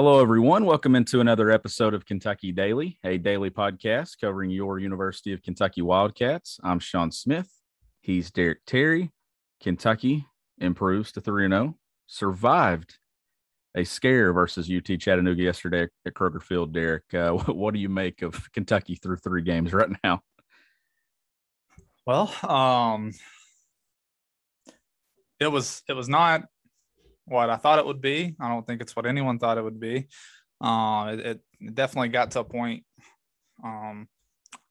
Hello, everyone. Welcome into another episode of Kentucky Daily, a daily podcast covering your University of Kentucky Wildcats. I'm Sean Smith. He's Derek Terry. Kentucky improves to 3 0, survived a scare versus UT Chattanooga yesterday at Kroger Field. Derek, uh, what do you make of Kentucky through three games right now? Well, um, it was it was not what I thought it would be. I don't think it's what anyone thought it would be. Uh, it, it definitely got to a point um,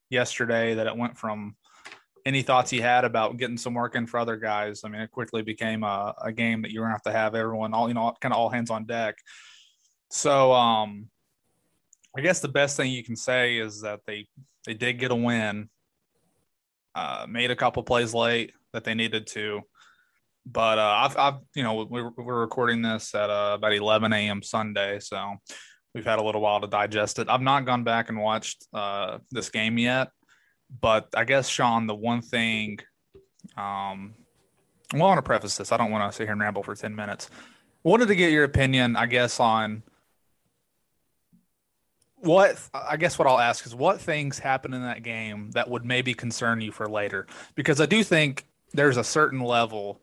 yesterday that it went from any thoughts he had about getting some work in for other guys. I mean, it quickly became a, a game that you were gonna have to have everyone all you know, kind of all hands on deck. So, um, I guess the best thing you can say is that they they did get a win. Uh, made a couple plays late that they needed to, but uh, I've, I've, you know, we're, we're recording this at uh, about 11 a.m. Sunday, so we've had a little while to digest it. I've not gone back and watched uh, this game yet, but I guess Sean, the one thing, um, well, I want to preface this. I don't want to sit here and ramble for 10 minutes. Wanted to get your opinion, I guess, on what I guess what I'll ask is what things happened in that game that would maybe concern you for later, because I do think there's a certain level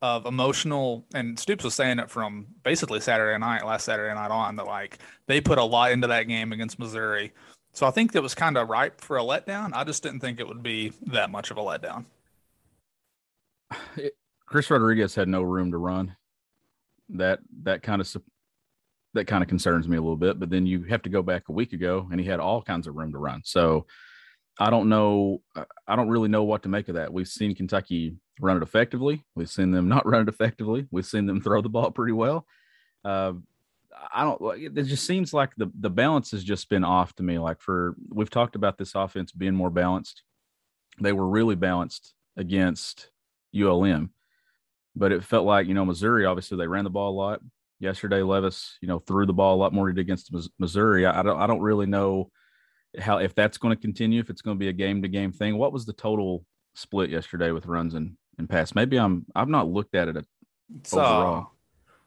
of emotional and Stoops was saying it from basically Saturday night, last Saturday night on, that like they put a lot into that game against Missouri. So I think that was kind of ripe for a letdown. I just didn't think it would be that much of a letdown. Chris Rodriguez had no room to run. That that kind of that kind of concerns me a little bit. But then you have to go back a week ago, and he had all kinds of room to run. So I don't know. I don't really know what to make of that. We've seen Kentucky run it effectively. We've seen them not run it effectively. We've seen them throw the ball pretty well. Uh, I don't. It just seems like the the balance has just been off to me. Like for we've talked about this offense being more balanced. They were really balanced against ULM, but it felt like you know Missouri. Obviously, they ran the ball a lot yesterday. Levis, you know, threw the ball a lot more against Missouri. I, I don't. I don't really know how if that's going to continue. If it's going to be a game to game thing. What was the total split yesterday with runs and and pass? Maybe I'm I've not looked at it overall. Uh,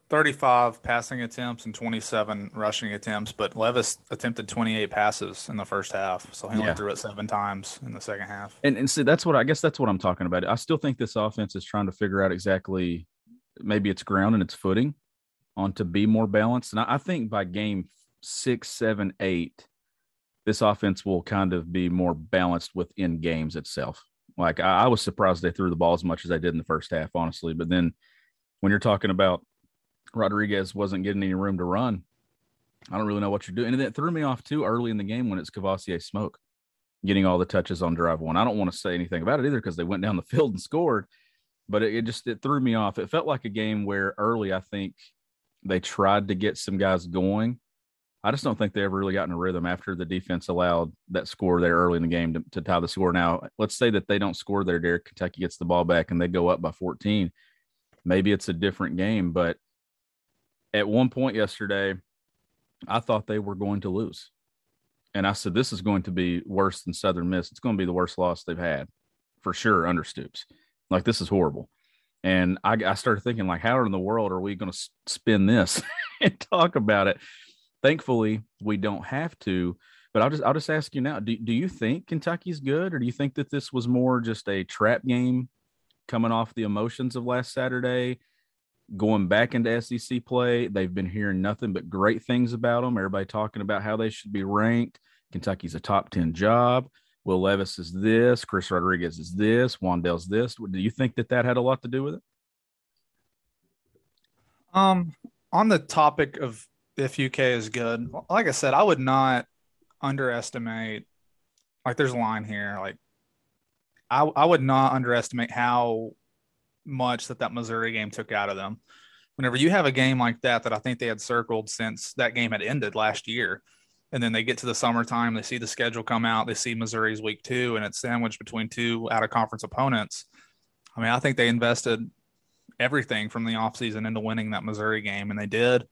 35 passing attempts and 27 rushing attempts, but Levis attempted 28 passes in the first half, so he only yeah. threw it seven times in the second half. And and see, that's what I guess that's what I'm talking about. I still think this offense is trying to figure out exactly maybe its ground and its footing on to be more balanced. And I, I think by game six, seven, eight, this offense will kind of be more balanced within games itself. Like I, I, was surprised they threw the ball as much as they did in the first half, honestly. But then when you're talking about Rodriguez wasn't getting any room to run, I don't really know what you're doing. And it threw me off too early in the game when it's Kavosiey Smoke getting all the touches on drive one. I don't want to say anything about it either because they went down the field and scored, but it, it just it threw me off. It felt like a game where early I think they tried to get some guys going I just don't think they ever really got in a rhythm after the defense allowed that score there early in the game to, to tie the score. Now, let's say that they don't score there, Derek. Kentucky gets the ball back and they go up by 14. Maybe it's a different game, but at one point yesterday, I thought they were going to lose. And I said, this is going to be worse than Southern Miss. It's going to be the worst loss they've had for sure under Stoops. Like, this is horrible. And I, I started thinking, like, how in the world are we going to spin this and talk about it? Thankfully we don't have to but i'll just i'll just ask you now do, do you think kentucky's good or do you think that this was more just a trap game coming off the emotions of last saturday going back into sec play? They've been hearing nothing but great things about them everybody talking about how they should be ranked. Kentucky's a top 10 job. Will levis is this chris rodriguez is this wan'dale's this. Do you think that that had a lot to do with it? Um on the topic of if UK is good. Like I said, I would not underestimate. Like, there's a line here. Like, I I would not underestimate how much that that Missouri game took out of them. Whenever you have a game like that, that I think they had circled since that game had ended last year, and then they get to the summertime, they see the schedule come out, they see Missouri's week two, and it's sandwiched between two out of conference opponents. I mean, I think they invested everything from the offseason into winning that Missouri game, and they did.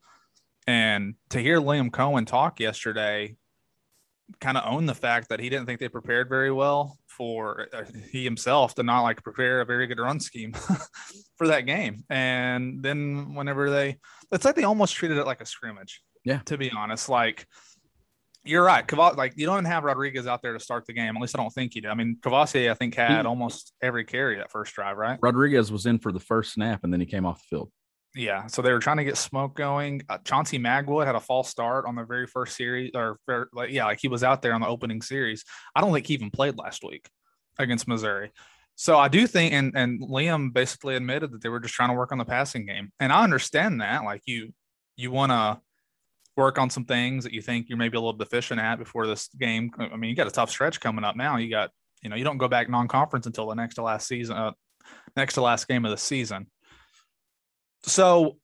And to hear Liam Coen talk yesterday kind of own the fact that he didn't think they prepared very well for uh, he himself to not like prepare a very good run scheme for that game. And then whenever they, it's like they almost treated it like a scrimmage. Yeah. To be honest, like you're right. Caval- like you don't have Rodriguez out there to start the game. At least I don't think you do. I mean, Kavosiey, I think had He- almost every carry that first drive, right? Rodriguez was in for the first snap and then he came off the field. Yeah. So they were trying to get smoke going. Uh, Chauncey Magwood had a false start on the very first series, or like yeah, like he was out there on the opening series. I don't think he even played last week against Missouri. So I do think, and and Liam basically admitted that they were just trying to work on the passing game, and I understand that. Like you, you want to work on some things that you think you're maybe a little deficient at before this game. I mean, you got a tough stretch coming up now. You got, you know, you don't go back non-conference until the next to last season, uh, next to last game of the season. So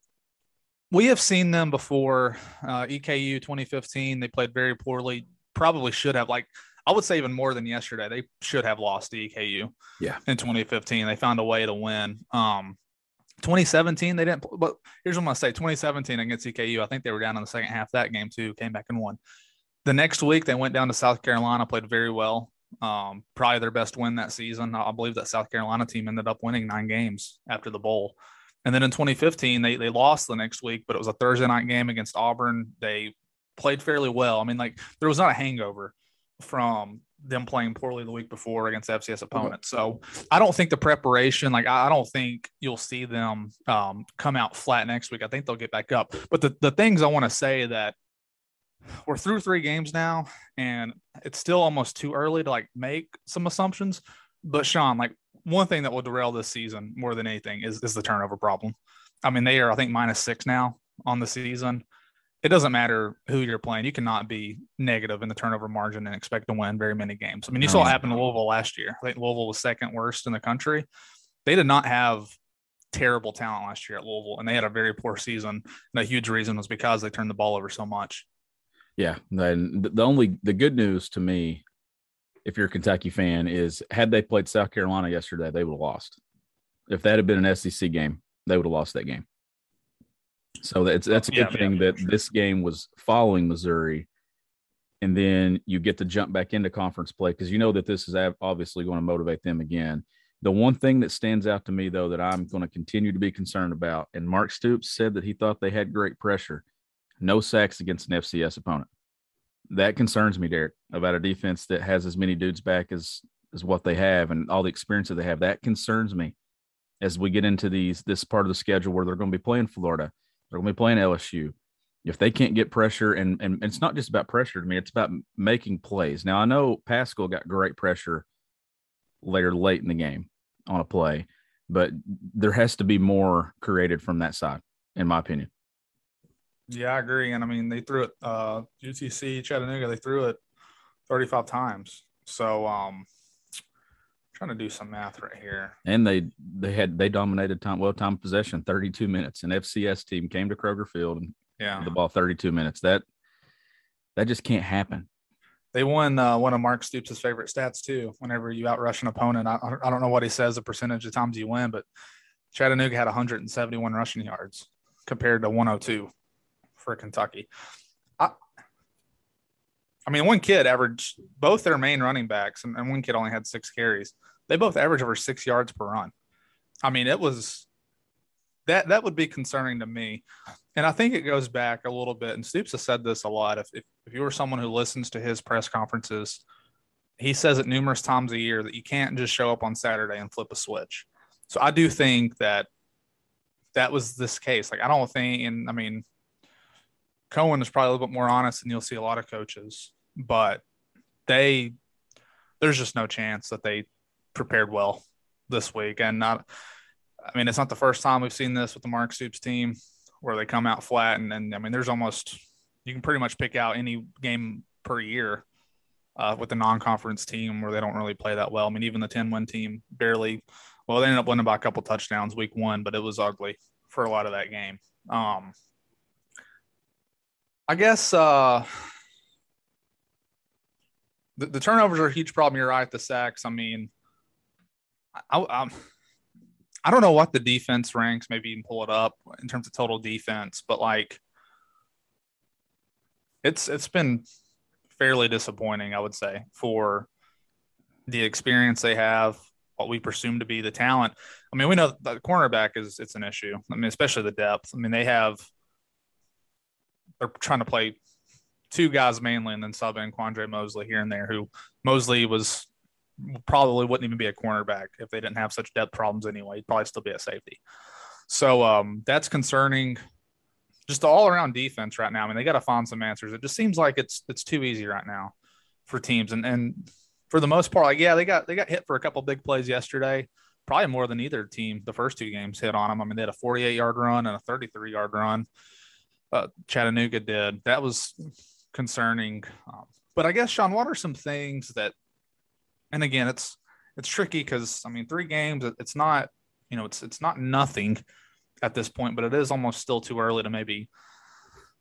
we have seen them before. Uh, EKU 2015, they played very poorly. Probably should have like I would say even more than yesterday. They should have lost to EKU. Yeah. In 2015, they found a way to win. Um, 2017, they didn't. But here's what I'm gonna say: 2017 against EKU, I think they were down in the second half of that game too. Came back and won. The next week, they went down to South Carolina, played very well. Um, probably their best win that season. I believe that South Carolina team ended up winning nine games after the bowl. And then in 2015, they they lost the next week, but it was a Thursday night game against Auburn. They played fairly well. I mean, like there was not a hangover from them playing poorly the week before against FCS opponents. So I don't think the preparation, like I, I don't think you'll see them um, come out flat next week. I think they'll get back up. But the, the things I want to say that we're through three games now, and it's still almost too early to like make some assumptions. But Sean, like one thing that will derail this season more than anything is, is the turnover problem. I mean, they are, I think, minus six now on the season. It doesn't matter who you're playing. You cannot be negative in the turnover margin and expect to win very many games. I mean, you saw it happen to Louisville last year. I think Louisville was second worst in the country. They did not have terrible talent last year at Louisville, and they had a very poor season. And a huge reason was because they turned the ball over so much. Yeah. And the only the good news to me, if you're a Kentucky fan, is had they played South Carolina yesterday, they would have lost. If that had been an SEC game, they would have lost that game. So that's that's a good Yeah, thing yeah, that sure. this game was following Missouri, and then you get to jump back into conference play because you know that this is obviously going to motivate them again. The one thing that stands out to me though that I'm going to continue to be concerned about, and Mark Stoops said that he thought they had great pressure, no sacks against an FCS opponent. That concerns me, Derek, about a defense that has as many dudes back as as what they have and all the experience that they have. That concerns me as we get into these this part of the schedule where they're going to be playing Florida, they're going to be playing LSU. If they can't get pressure, and, and it's not just about pressure to me, it's about making plays. Now I know Paschal got great pressure later late in the game on a play, but there has to be more created from that side, in my opinion. Yeah, I agree. And I mean, they threw it, uh, UTC Chattanooga, they threw it 35 times. So, um, trying to do some math right here. And they they had they dominated time well time possession 32 minutes. An FCS team came to Kroger Field and Yeah. the ball 32 minutes. That that just can't happen. They won uh, one of Mark Stoops' favorite stats too. Whenever you outrush an opponent, I, I don't know what he says the percentage of times you win, but Chattanooga had 171 rushing yards compared to 102 for Kentucky. I, I mean, one kid averaged both their main running backs, and, and one kid only had six carries. They both averaged over six yards per run. I mean, it was that that would be concerning to me. And I think it goes back a little bit. And Stoops has said this a lot. If, if, if you were someone who listens to his press conferences, he says it numerous times a year that you can't just show up on Saturday and flip a switch. So I do think that that was this case. Like, I don't think, and I mean, Coen is probably a little bit more honest than you'll see a lot of coaches, but they, there's just no chance that they prepared well this week. And not, I mean, it's not the first time we've seen this with the Mark Stoops team where they come out flat. And, and I mean, there's almost, you can pretty much pick out any game per year uh, with the non conference team where they don't really play that well. I mean, even the 10 win team barely, well, they ended up winning by a couple touchdowns week one, but it was ugly for a lot of that game. Um, I guess uh, the, the turnovers are a huge problem. You're right. The sacks. I mean, I, I, I don't know what the defense ranks. Maybe you can pull it up in terms of total defense, but like, it's it's been fairly disappointing, I would say, for the experience they have, what we presume to be the talent. I mean, we know the cornerback is it's an issue. I mean, especially the depth. I mean, they have they're trying to play two guys mainly and then sub in Quandre Mosley here and there, who Mosley was probably wouldn't even be a cornerback if they didn't have such depth problems anyway. He'd probably still be a safety. So um, that's concerning. Just the all around defense right now. I mean, they got to find some answers. It just seems like it's it's too easy right now for teams. And and for the most part, like yeah, they got they got hit for a couple big plays yesterday. Probably more than either team. The first two games hit on them. I mean, they had a 48 yard run and a 33 yard run. Uh, Chattanooga did. That was concerning. Um, but I guess Sean, what are some things that and again, it's it's tricky because I mean, three games, it's not you know, it's it's not nothing at this point, but it is almost still too early to maybe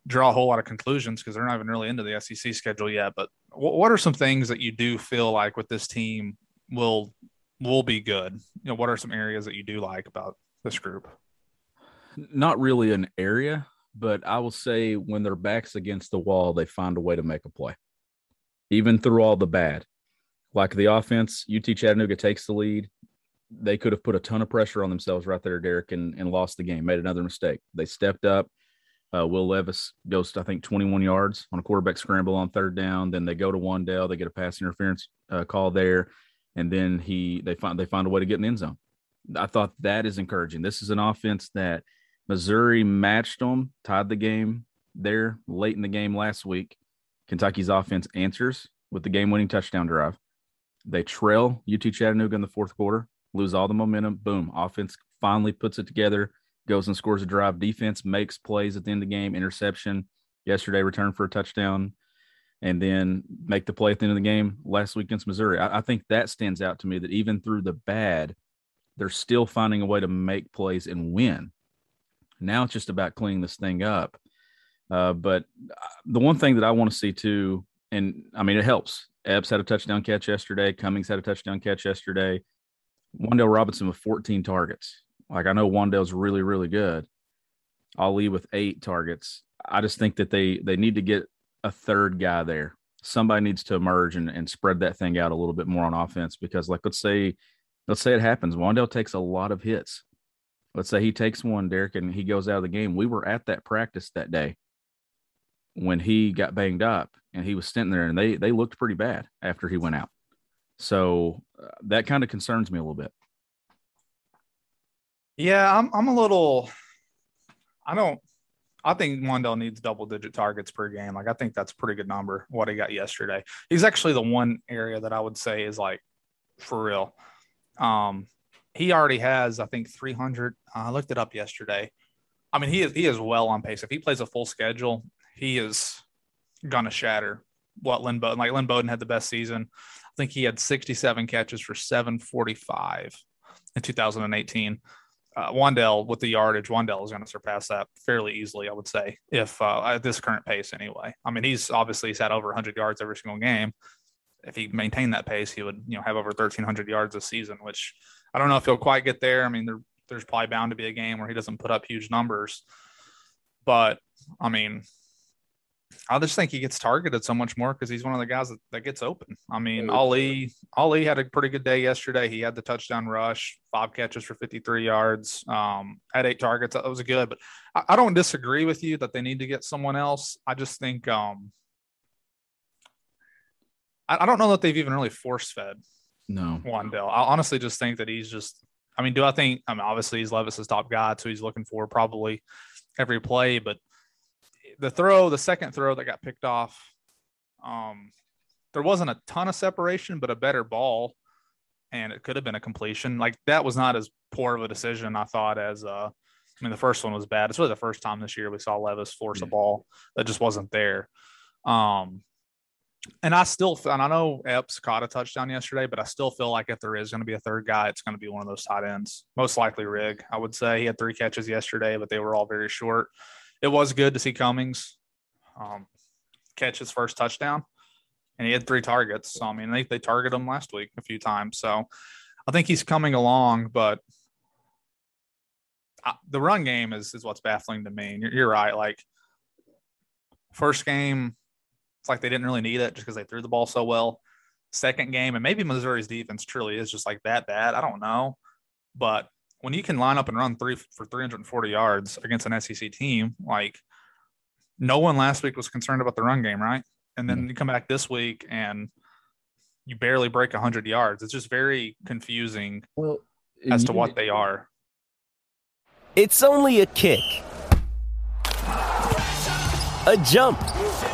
draw a whole lot of conclusions because they're not even really into the SEC schedule yet. But what are some things that you do feel like with this team will will be good? You know, what are some areas that you do like about this group? Not really an area, but I will say when their backs against the wall, they find a way to make a play, even through all the bad like the offense, UT Chattanooga takes the lead. They could have put a ton of pressure on themselves right there, Derek, and, and lost the game, made another mistake. They stepped up. Uh, Will Levis goes I think, 21 yards on a quarterback scramble on third down. Then they go to Wan'Dale. They get a pass interference uh, call there. And then he they find they find a way to get in the end zone. I thought that is encouraging. This is an offense that Missouri matched them, tied the game there late in the game last week. Kentucky's offense answers with the game winning touchdown drive. They trail UT Chattanooga in the fourth quarter, lose all the momentum. Boom. Offense finally puts it together, goes and scores a drive. Defense makes plays at the end of the game, interception yesterday, return for a touchdown, and then make the play at the end of the game last week against Missouri. I, I think that stands out to me that even through the bad, they're still finding a way to make plays and win. Now it's just about cleaning this thing up. Uh, but uh, the one thing that I want to see too, and I mean, it helps. Epps had a touchdown catch yesterday. Cummings had a touchdown catch yesterday. Wan'Dale Robinson with 14 targets. Like I know Wan'Dale's really, really good. Ali with eight targets. I just think that they they need to get a third guy there. Somebody needs to emerge and, and spread that thing out a little bit more on offense because, like, let's say, let's say it happens. Wan'Dale takes a lot of hits. Let's say he takes one, Derek, and he goes out of the game. We were at that practice that day when he got banged up and he was sitting there and they they looked pretty bad after he went out. So uh, that kind of concerns me a little bit. Yeah, I'm I'm a little I don't I think Wan'Dale needs double digit targets per game. Like I think that's a pretty good number what he got yesterday. He's actually the one area that I would say is like for real. Um he already has I think 300 uh, I looked it up yesterday. I mean, he is he is well on pace. If he plays a full schedule, he is gonna shatter what Lynn Bowden. Like Lynn Bowden had the best season. I think he had 67 catches for 745 in 2018. Uh, Wan'Dale with the yardage, Wan'Dale is going to surpass that fairly easily, I would say, if uh, at this current pace anyway. I mean, he's obviously he's had over 100 yards every single game. If he maintained that pace, he would you know have over 1,300 yards this season, which I don't know if he'll quite get there. I mean, there, there's probably bound to be a game where he doesn't put up huge numbers, but I mean, I just think he gets targeted so much more because he's one of the guys that, that gets open. I mean, Ali Ali had a pretty good day yesterday. He had the touchdown rush, five catches for 53 yards, um, had eight targets. That was good. But I, I, don't disagree with you that they need to get someone else. I just think um, I, I don't know that they've even really force fed no Wan'Dale. I honestly just think that he's just. I mean, do I think? I mean, obviously he's Levis's top guy, so he's looking for probably every play, but the throw, the second throw that got picked off, um, there wasn't a ton of separation, but a better ball, and it could have been a completion. Like that was not as poor of a decision, I thought, as uh, I mean, the first one was bad. It's really the first time this year we saw Levis force a ball that just wasn't there. Um, and I still, and I know Epps caught a touchdown yesterday, but I still feel like if there is going to be a third guy, it's going to be one of those tight ends. Most likely Rigg, I would say. He had three catches yesterday, but they were all very short it was good to see Cummings um, catch his first touchdown, and he had three targets. So I mean, they they targeted him last week a few times. So I think he's coming along, but I, the run game is is what's baffling to me. You're, you're, right. Like first game, it's like they didn't really need it just because they threw the ball so well. Second game, and maybe Missouri's defense truly is just like that bad. I don't know, but when you can line up and run three for 340 yards against an SEC team, like no one last week was concerned about the run game, right? And then you come back this week and you barely break 100 yards. It's just very confusing Well, as to what they are. It's only a kick, a jump, a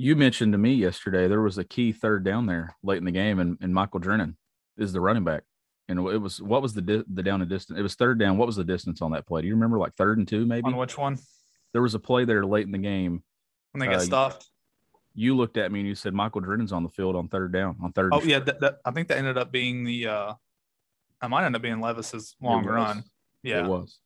You mentioned to me yesterday there was a key third down there late in the game, and, and Michael Drennen is the running back. And it was what was the di- the down and distance? It was third down. What was the distance on that play? Do you remember? Like third and two, maybe. On which one? There was a play there late in the game. When they get Uh, stuffed? You looked at me and you said Michael Drennen's on the field on third down on third. Oh yeah, short." that, that, I think that ended up being the. uh I might end up being Levis's long run. Yeah. it was.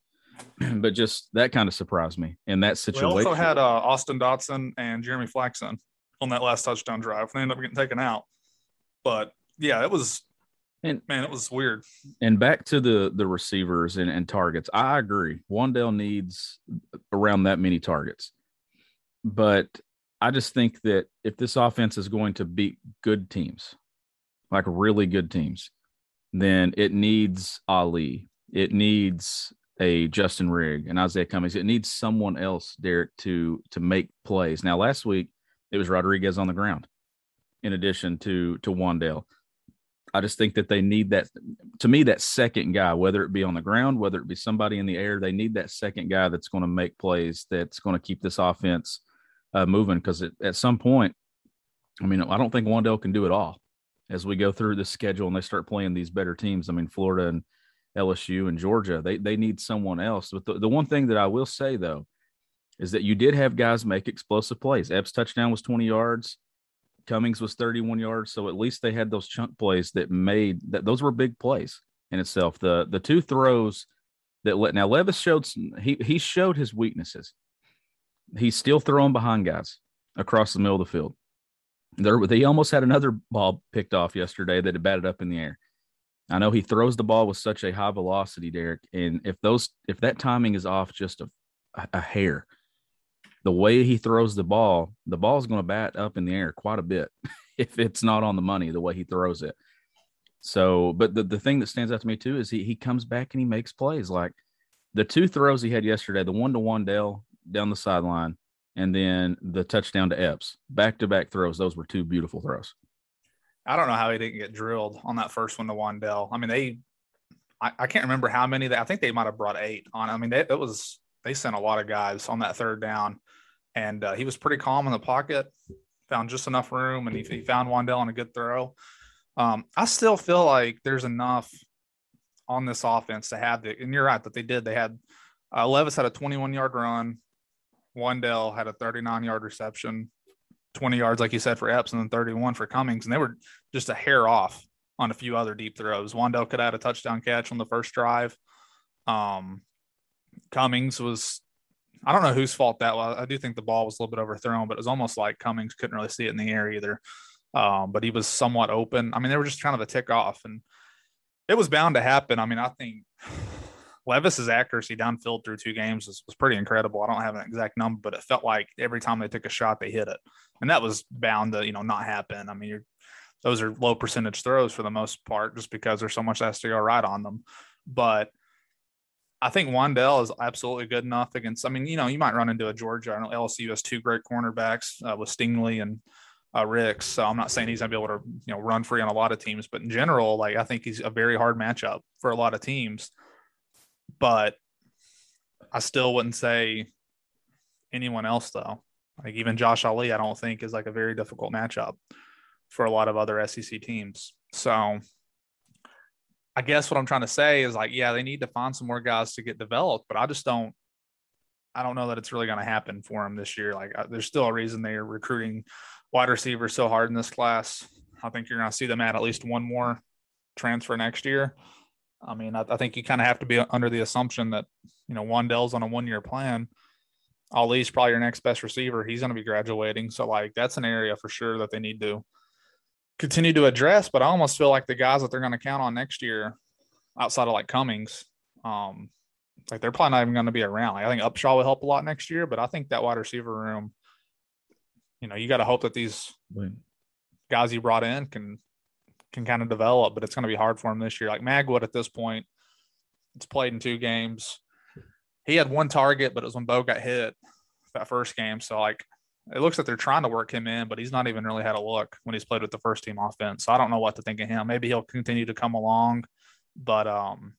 but just that kind of surprised me in that situation. We also had uh, Austin Dotson and Jeremy Flaxon on that last touchdown drive. And they ended up getting taken out. But yeah, it was And- man, it was weird. And back to the the receivers and, and targets. I agree. Wan'Dale needs around that many targets. But I just think that if this offense is going to beat good teams, like really good teams, then it needs Ali. It needs a Justin Rigg and Izayah Cummings. It needs someone else, Derek, to to make plays. Now, last week it was Rodriguez on the ground, in addition to to Wan'Dale. I just think that they need that. To me, that second guy, whether it be on the ground, whether it be somebody in the air, they need that second guy that's going to make plays, that's going to keep this offense uh, moving. Because at some point, I mean, I don't think Wan'Dale can do it all. As we go through the schedule and they start playing these better teams, I mean, Florida and LSU and Georgia, they they need someone else. But the, the one thing that I will say though is that you did have guys make explosive plays. Epps touchdown was 20 yards. Cummings was 31 yards. So at least they had those chunk plays that made that those were big plays in itself. The the two throws that let now Levis showed he he showed his weaknesses. He's still throwing behind guys across the middle of the field. There they almost had another ball picked off yesterday that had batted up in the air. I know he throws the ball with such a high velocity, Derek, and if those if that timing is off just a, a hair, the way he throws the ball, the ball is going to bat up in the air quite a bit if it's not on the money the way he throws it. So, but the, the thing that stands out to me too is he he comes back and he makes plays like the two throws he had yesterday, the one to Wan'Dale down the sideline, and then the touchdown to Epps, back to back throws. Those were two beautiful throws. I don't know how he didn't get drilled on that first one to Wan'Dale. I mean, they, I, I can't remember how many they, I think they might have brought eight on. I mean, they, it was, they sent a lot of guys on that third down and uh, he was pretty calm in the pocket, found just enough room and he, he found Wan'Dale on a good throw. Um, I still feel like there's enough on this offense to have the, and you're right that they did. They had, uh, Levis had a 21 yard run. Wan'Dale had a 39 yard reception. 20 yards, like you said, for Epps, and then 31 for Cummings. And they were just a hair off on a few other deep throws. Wan'Dale could have had a touchdown catch on the first drive. Um, Cummings was, I don't know whose fault that was. I do think the ball was a little bit overthrown, but it was almost like Cummings couldn't really see it in the air either. Um, but he was somewhat open. I mean, they were just kind of a tick off, and it was bound to happen. I mean, I think Levis's accuracy downfield through two games was, was pretty incredible. I don't have an exact number, but it felt like every time they took a shot, they hit it, and that was bound to you know not happen. I mean, you're, those are low percentage throws for the most part, just because there's so much that has to go right on them. But I think Wan'Dale is absolutely good enough against. I mean, you know, you might run into a Georgia. I know LSU has two great cornerbacks uh, with Stingley and uh, Ricks. So I'm not saying he's gonna be able to you know run free on a lot of teams, but in general, like I think he's a very hard matchup for a lot of teams. But I still wouldn't say anyone else though. Like even Josh Ali, I don't think is like a very difficult matchup for a lot of other SEC teams. So I guess what I'm trying to say is like, yeah, they need to find some more guys to get developed, but I just don't. I don't know that it's really going to happen for them this year. Like, uh, there's still a reason they are recruiting wide receivers so hard in this class. I think you're going to see them add at least one more transfer next year. I mean, I, I think you kind of have to be under the assumption that you know Wan'Dale's on a one year plan. Ali's probably your next best receiver. He's going to be graduating, so like that's an area for sure that they need to continue to address. But I almost feel like the guys that they're going to count on next year, outside of like Cummings, um, like they're probably not even going to be around. Like I think Upshaw will help a lot next year, but I think that wide receiver room, you know, you got to hope that these guys you brought in can can kind of develop, but it's going to be hard for him this year. Like Magwood at this point, it's played in two games. He had one target, but it was when Bo got hit that first game. So like it looks like they're trying to work him in, but he's not even really had a look when he's played with the first team offense. So I don't know what to think of him. Maybe he'll continue to come along, but um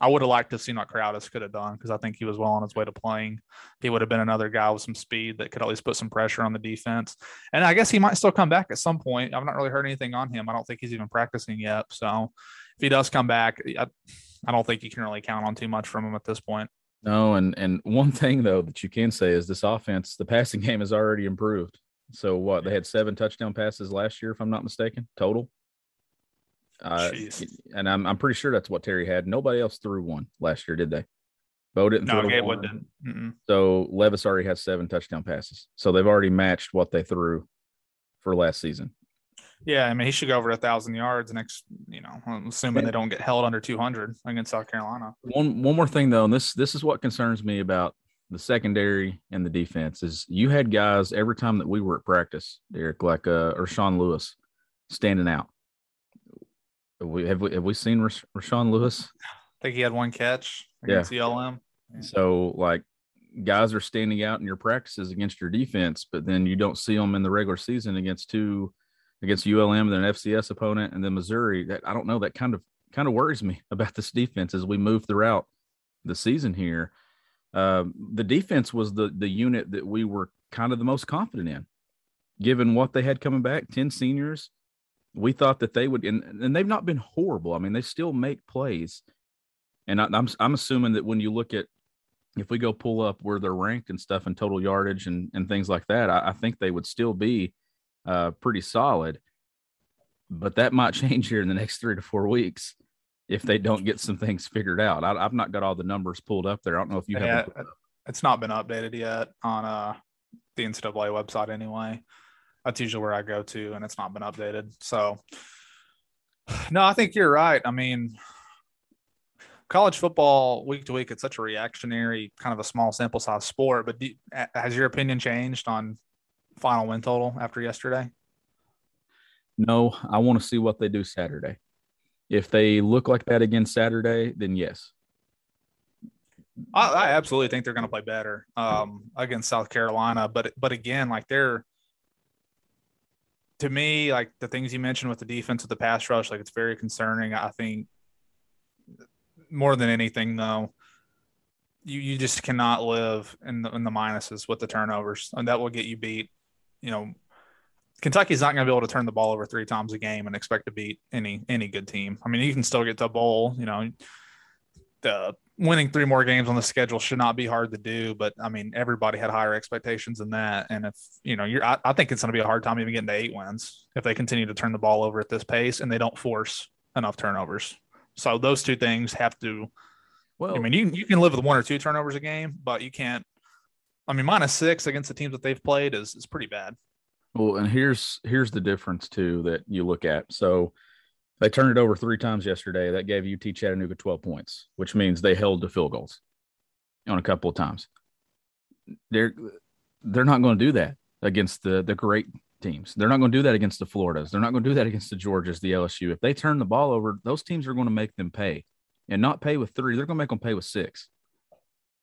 I would have liked to see what Crowdus could have done because I think he was well on his way to playing. He would have been another guy with some speed that could at least put some pressure on the defense. And I guess he might still come back at some point. I've not really heard anything on him. I don't think he's even practicing yet. So if he does come back, I, I don't think you can really count on too much from him at this point. No, and and one thing though that you can say is this offense, the passing game has already improved. So what they had seven touchdown passes last year, if I'm not mistaken, total. Uh, and I'm I'm pretty sure that's what Terry had. Nobody else threw one last year, did they? Bo didn't. No, didn't. Mm-mm. So Levis already has seven touchdown passes. So they've already matched what they threw for last season. Yeah, I mean he should go over a thousand yards next. You know, assuming they don't get held under 200 against South Carolina. One one more thing though, and this this is what concerns me about the secondary and the defense is you had guys every time that we were at practice, Derek, like uh or Sean Lewis, standing out we have we have we seen Rash- Rashawn Lewis? I think he had one catch against yeah. ULM. So like guys are standing out in your practices against your defense, but then you don't see them in the regular season against two against ULM, and then an FCS opponent, and then Missouri. That I don't know. That kind of kind of worries me about this defense as we move throughout the season here. Um, the defense was the the unit that we were kind of the most confident in, given what they had coming back. Ten seniors, we thought that they would, and, and they've not been horrible. I mean, they still make plays. And I, am I'm, I'm assuming that when you look at, if we go pull up where they're ranked and stuff and total yardage and, and things like that, I, I think they would still be uh, pretty solid. But that might change here in the next three to four weeks if they don't get some things figured out. I, have not got all the numbers pulled up there. I don't know if you yeah, have. It's not been updated yet on uh, the NCAA website anyway that's usually where I go to, and it's not been updated. So, no, I think you're right. I mean, college football week to week, it's such a reactionary, kind of a small sample size sport. But do, has your opinion changed on final win total after yesterday? No, I want to see what they do Saturday. If they look like that again Saturday, then yes. I, I absolutely think they're going to play better um, against South Carolina, but but again, like they're to me, like the things you mentioned with the defense of the pass rush, like it's very concerning. I think more than anything, though, you you just cannot live in the in the minuses with the turnovers, and that will get you beat. You know, Kentucky's not going to be able to turn the ball over three times a game and expect to beat any any good team. I mean, you can still get to a bowl. You know, the winning three more games on the schedule should not be hard to do. But I mean, everybody had higher expectations than that. And if you know, you're, I, I think it's going to be a hard time even getting to eight wins if they continue to turn the ball over at this pace and they don't force enough turnovers. So those two things have to. Well, I mean, you you can live with one or two turnovers a game, but you can't. I mean, minus six against the teams that they've played is is pretty bad. Well, and here's here's the difference too that you look at. So they turned it over three times yesterday. That gave UT Chattanooga 12 points, which means they held to field goals on a couple of times. They're they're not going to do that against the the great teams. They're not going to do that against the Floridas. They're not going to do that against the Georgias, the LSU. If they turn the ball over, those teams are going to make them pay, and not pay with three. They're going to make them pay with six.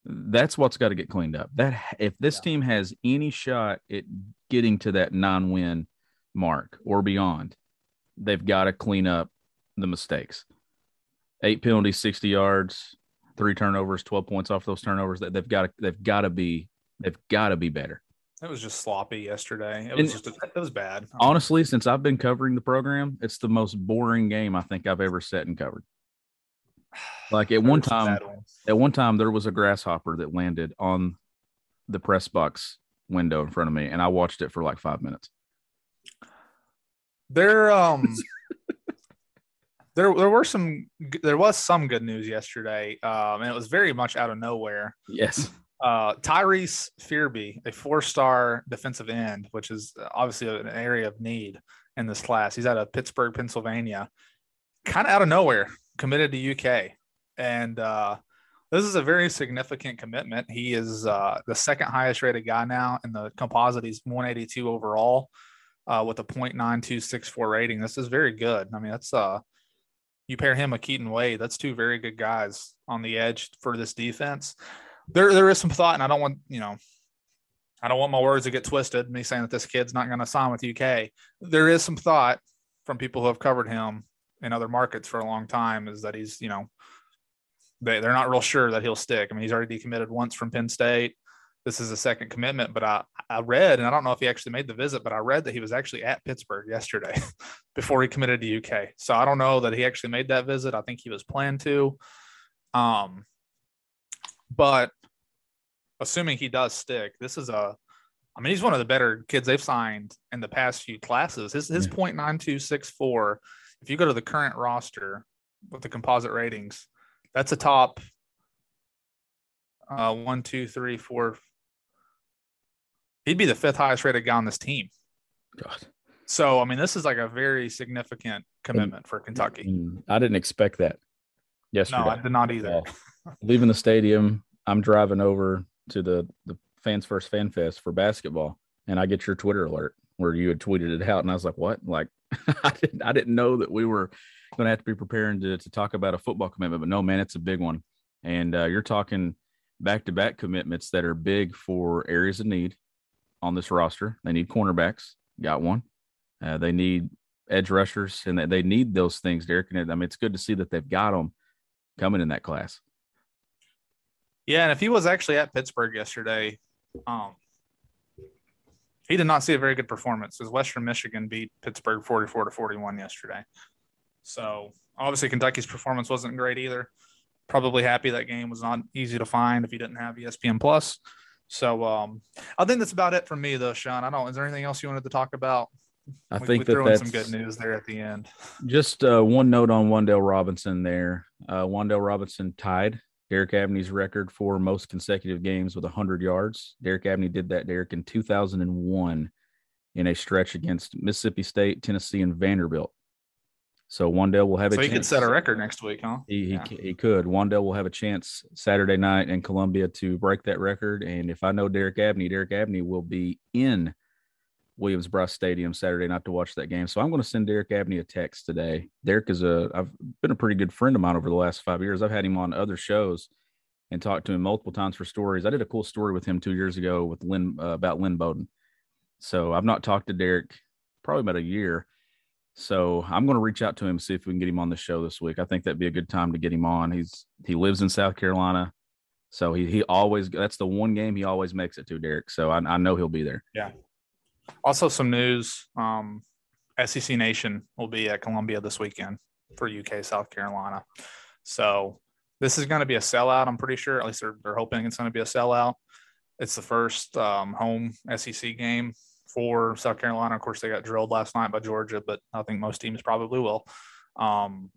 That's what's got to get cleaned up. That if this yeah. team has any shot at getting to that nine win mark or beyond, they've got to clean up the mistakes. Eight penalties, 60 yards, three turnovers, 12 points off those turnovers. That they've got to they've got to be they've got to be better. It was just sloppy yesterday. It was and just it was bad. Honestly, since I've been covering the program, it's the most boring game I think I've ever set and covered. Like at one time, at one time there was a grasshopper that landed on the press box window in front of me, and I watched it for like five minutes. There, um, there, there were some, there was some good news yesterday, um, and it was very much out of nowhere. Yes. Uh, Tyrese Fearbry, a four-star defensive end, which is obviously an area of need in this class. He's out of Pittsburgh, Pennsylvania, kind of out of nowhere, committed to UK, and uh, this is a very significant commitment. He is uh, the second highest rated guy now in the composite. He's 182 overall uh, with a 0.9264 rating. This is very good. I mean, that's uh, you pair him with Keaton Wade. That's two very good guys on the edge for this defense. There, there is some thought, and I don't want you know, I don't want my words to get twisted. Me saying that this kid's not going to sign with UK. There is some thought from people who have covered him in other markets for a long time is that he's you know they, they're not real sure that he'll stick. I mean, he's already decommitted once from Penn State. This is a second commitment, but I, I read, and I don't know if he actually made the visit, but I read that he was actually at Pittsburgh yesterday before he committed to UK. So I don't know that he actually made that visit. I think he was planned to. Um, but assuming he does stick, this is a, I mean, he's one of the better kids they've signed in the past few classes. His his yeah. 0.9264, if you go to the current roster with the composite ratings, that's a top uh, one, two, three, four. He'd be the fifth highest rated guy on this team. God. So, I mean, this is like a very significant commitment for Kentucky. I didn't expect that yesterday. No, I did not either. Leaving the stadium, I'm driving over to the, the Fans First Fan Fest for basketball, and I get your Twitter alert where you had tweeted it out. And I was like, what? Like, I, didn't, I didn't know that we were going to have to be preparing to, to talk about a football commitment. But no, man, it's a big one. And uh, you're talking back to back commitments that are big for areas of need on this roster. They need cornerbacks, got one. Uh, they need edge rushers, and they need those things, Derek. And I mean, it's good to see that they've got them coming in that class. Yeah, and if he was actually at Pittsburgh yesterday, um, he did not see a very good performance as Western Michigan beat Pittsburgh 44 to 41 yesterday. So obviously Kentucky's performance wasn't great either. Probably happy that game was not easy to find if you didn't have ESPN Plus. So um, I think that's about it for me though, Sean. I don't. Is there anything else you wanted to talk about? I we, think we that that's some good news there at the end. Just uh, one note on Wan'Dale Robinson there. Uh, Wan'Dale Robinson tied Derek Abney's record for most consecutive games with 100 yards. Derek Abney did that, Derek, in 2001 in a stretch against Mississippi State, Tennessee, and Vanderbilt. So Wan'Dale will have so a he chance. could set a record next week, huh? He, yeah. he, he could. Wan'Dale will have a chance Saturday night in Columbia to break that record. And if I know Derek Abney, Derek Abney will be in Williams-Brice Stadium Saturday night to watch that game. So I'm going to send Derek Abney a text today. Derek is a I've been a pretty good friend of mine over the last five years. I've had him on other shows and talked to him multiple times for stories. I did a cool story with him two years ago with Lynn uh, about Lynn Bowden. So I've not talked to Derek probably about a year so I'm going to reach out to him see if we can get him on the show this week. I think that'd be a good time to get him on. He's he lives in South Carolina, so he he always that's the one game he always makes it to, Derek. So I, I know he'll be there. Yeah. Also, some news: um, SEC Nation will be at Columbia this weekend for UK South Carolina. So this is going to be a sellout. I'm pretty sure. At least they're they're hoping it's going to be a sellout. It's the first um, home SEC game for South Carolina. Of course, they got drilled last night by Georgia, but I think most teams probably will. Um,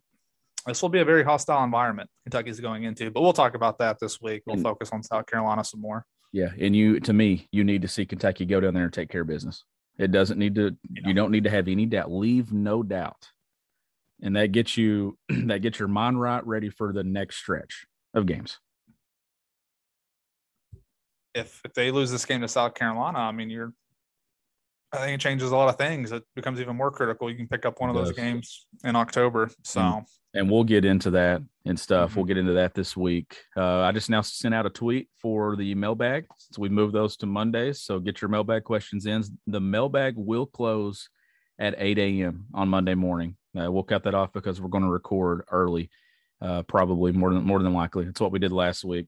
this will be a very hostile environment Kentucky's going into, but we'll talk about that this week. We'll focus on South Carolina some more. Yeah, and you, to me, you need to see Kentucky go down there and take care of business. It doesn't need to. You, know. you don't need to have any doubt. Leave no doubt, and that gets you that gets your mind right, ready for the next stretch of games. If if they lose this game to South Carolina, I mean, you're I think it changes a lot of things. It becomes even more critical. You can pick up one of those games in October. So, mm. and we'll get into that and stuff. Mm-hmm. We'll get into that this week. Uh, I just now sent out a tweet for the mailbag since we moved those to Mondays. So get your mailbag questions in. The mailbag will close at 8 a.m. on Monday morning. Uh, we'll cut that off because we're going to record early, uh, probably more than more than likely. It's what we did last week.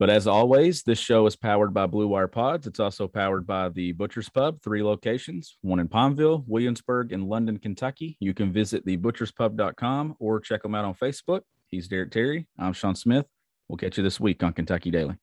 But as always, this show is powered by Blue Wire Pods. It's also powered by the Butcher's Pub, three locations, one in Palmville, Williamsburg, and London, Kentucky. You can visit thebutcherspub.com or check them out on Facebook. He's Derek Terry. I'm Sean Smith. We'll catch you this week on Kentucky Daily.